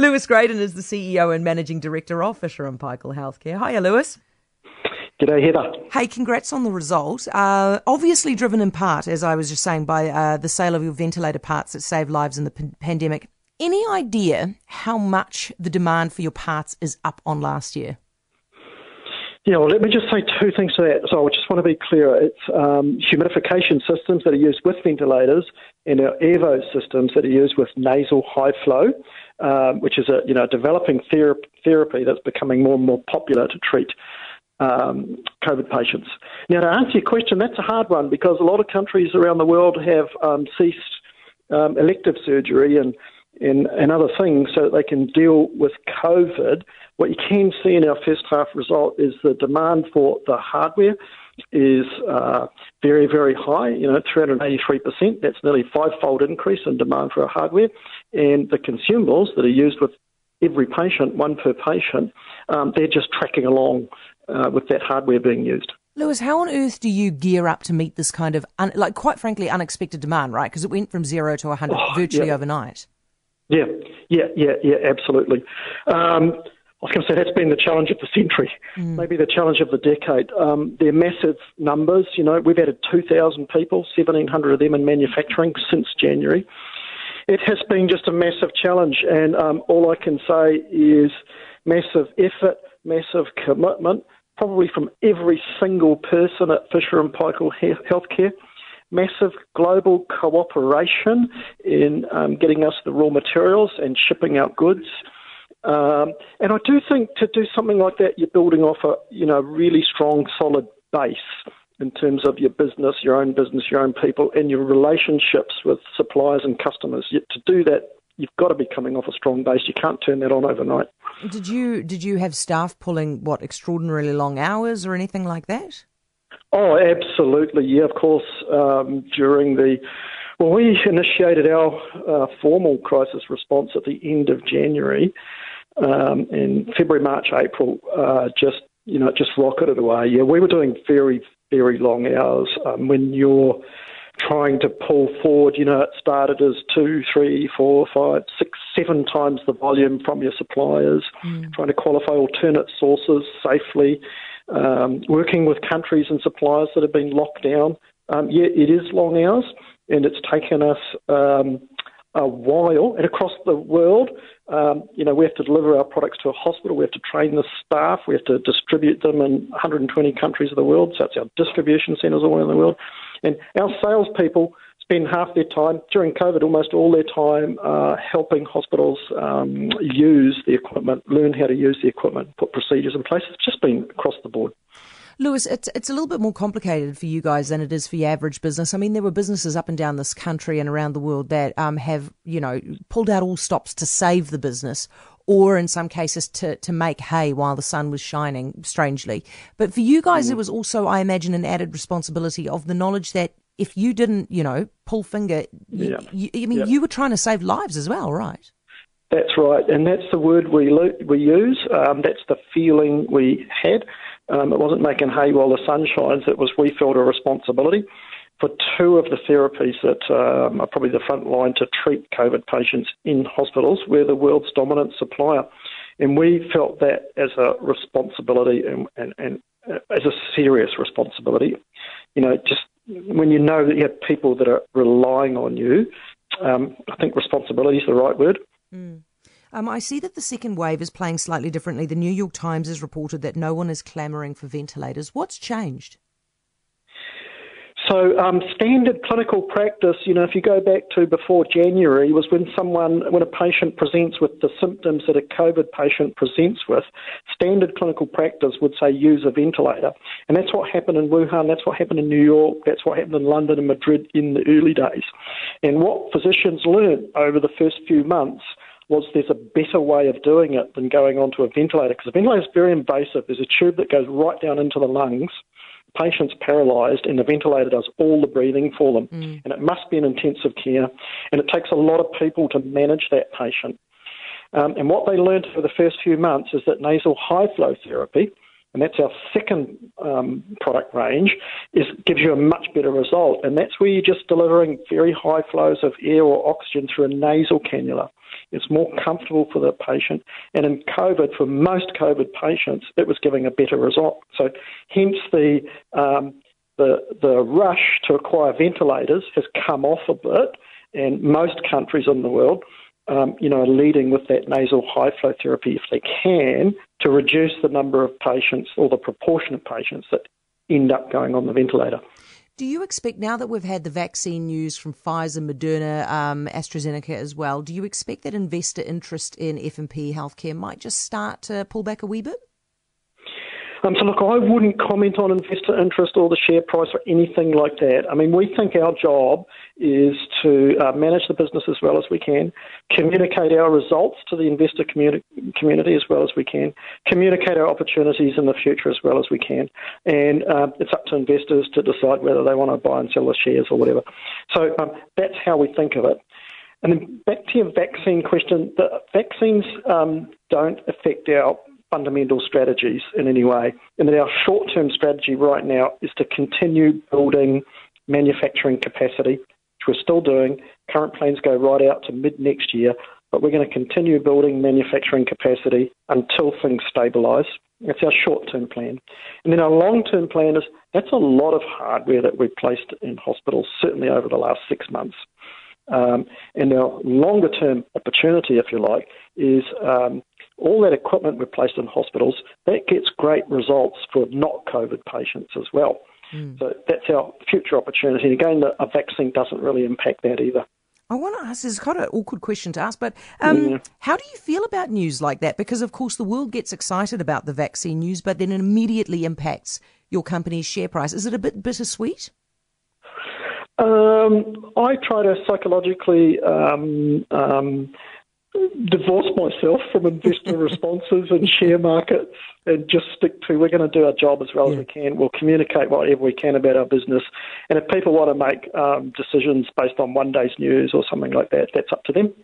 Lewis Gradon is the CEO and Managing Director of Fisher and Paykel Healthcare. Hiya, Lewis. G'day, Heather. Hey, congrats on the result. Uh, obviously, driven in part, as I was just saying, by uh, the sale of your ventilator parts that saved lives in the p- pandemic. Any idea how much the demand for your parts is up on last year? Yeah, well, let me just say two things to that. So I just want to be clear. It's um, humidification systems that are used with ventilators and our Airvo systems that are used with nasal high flow, um, which is a you know developing ther- therapy that's becoming more and more popular to treat um, COVID patients. Now, to answer your question, that's a hard one because a lot of countries around the world have um, ceased um, elective surgery and, and, and other things so that they can deal with COVID. What you can see in our first half result is the demand for the hardware is uh, very, very high, you know, 383%. That's nearly five-fold increase in demand for our hardware. And the consumables that are used with every patient, one per patient, um, they're just tracking along uh, with that hardware being used. Lewis, how on earth do you gear up to meet this kind of, un- like, quite frankly, unexpected demand, right? Because it went from zero to 100 oh, virtually yeah. overnight. Yeah, yeah, yeah, yeah, absolutely. Um, I was going to say that's been the challenge of the century, mm. maybe the challenge of the decade. Um, they're massive numbers. You know, we've added 2,000 people, 1,700 of them in manufacturing since January. It has been just a massive challenge, and um, all I can say is massive effort, massive commitment, probably from every single person at Fisher and Paykel Healthcare. Massive global cooperation in um, getting us the raw materials and shipping out goods. Um, and I do think to do something like that, you're building off a you know really strong, solid base in terms of your business, your own business, your own people, and your relationships with suppliers and customers. Yet to do that, you've got to be coming off a strong base. You can't turn that on overnight. Did you did you have staff pulling what extraordinarily long hours or anything like that? Oh, absolutely. Yeah, of course. Um, during the well, we initiated our uh, formal crisis response at the end of January. Um, in February, March, April, uh, just you know, just rocketed away. Yeah, we were doing very, very long hours. Um, when you're trying to pull forward. You know, it started as two, three, four, five, six, seven times the volume from your suppliers, mm. trying to qualify alternate sources safely, um, working with countries and suppliers that have been locked down. Um, yeah, it is long hours, and it's taken us um, a while. And across the world, um, you know, we have to deliver our products to a hospital, we have to train the staff, we have to distribute them in 120 countries of the world. So it's our distribution centres all around the world. And our salespeople spend half their time during COVID, almost all their time, uh, helping hospitals um, use the equipment, learn how to use the equipment, put procedures in place. It's just been across the board. Lewis, it's it's a little bit more complicated for you guys than it is for your average business. I mean, there were businesses up and down this country and around the world that um, have, you know, pulled out all stops to save the business, or in some cases to to make hay while the sun was shining. Strangely, but for you guys, mm. it was also, I imagine, an added responsibility of the knowledge that if you didn't, you know, pull finger, you, you, I mean, you were trying to save lives as well, right? That's right, and that's the word we we use. Um, that's the feeling we had. Um, it wasn't making hay while the sun shines. It was we felt a responsibility for two of the therapies that um, are probably the front line to treat COVID patients in hospitals. We're the world's dominant supplier, and we felt that as a responsibility and, and, and uh, as a serious responsibility. You know, just when you know that you have people that are relying on you, um, I think responsibility is the right word. Mm. Um, I see that the second wave is playing slightly differently. The New York Times has reported that no one is clamouring for ventilators. What's changed? So, um, standard clinical practice, you know, if you go back to before January, was when someone, when a patient presents with the symptoms that a COVID patient presents with, standard clinical practice would say use a ventilator. And that's what happened in Wuhan, that's what happened in New York, that's what happened in London and Madrid in the early days. And what physicians learned over the first few months was there's a better way of doing it than going onto a ventilator because a ventilator is very invasive. There's a tube that goes right down into the lungs. Patient's paralysed, and the ventilator does all the breathing for them. Mm. And it must be in intensive care, and it takes a lot of people to manage that patient. Um, and what they learned for the first few months is that nasal high flow therapy, and that's our second um, product range, is gives you a much better result. And that's where you're just delivering very high flows of air or oxygen through a nasal cannula. It's more comfortable for the patient. And in COVID, for most COVID patients, it was giving a better result. So hence the um, the the rush to acquire ventilators has come off a bit, and most countries in the world um, you know, leading with that nasal high flow therapy if they can to reduce the number of patients or the proportion of patients that end up going on the ventilator. Do you expect now that we've had the vaccine news from Pfizer, Moderna, um, AstraZeneca as well? Do you expect that investor interest in F and P healthcare might just start to pull back a wee bit? Um, so, look, I wouldn't comment on investor interest or the share price or anything like that. I mean, we think our job is to uh, manage the business as well as we can, communicate our results to the investor communi- community as well as we can, communicate our opportunities in the future as well as we can. And uh, it's up to investors to decide whether they want to buy and sell the shares or whatever. So, um, that's how we think of it. And then back to your vaccine question, the vaccines um, don't affect our fundamental strategies in any way. And that our short term strategy right now is to continue building manufacturing capacity, which we're still doing. Current plans go right out to mid next year, but we're going to continue building manufacturing capacity until things stabilise. That's our short term plan. And then our long term plan is that's a lot of hardware that we've placed in hospitals, certainly over the last six months. Um, and our longer term opportunity, if you like, is um, all that equipment we've placed in hospitals, that gets great results for not COVID patients as well. Mm. So that's our future opportunity. And again, a vaccine doesn't really impact that either. I want to ask, this is kind of an awkward question to ask, but um, yeah. how do you feel about news like that? Because, of course, the world gets excited about the vaccine news, but then it immediately impacts your company's share price. Is it a bit bittersweet? Um, I try to psychologically um, um, divorce myself from investor responses and share markets and just stick to we're going to do our job as well yeah. as we can. We'll communicate whatever we can about our business. And if people want to make um, decisions based on one day's news or something like that, that's up to them.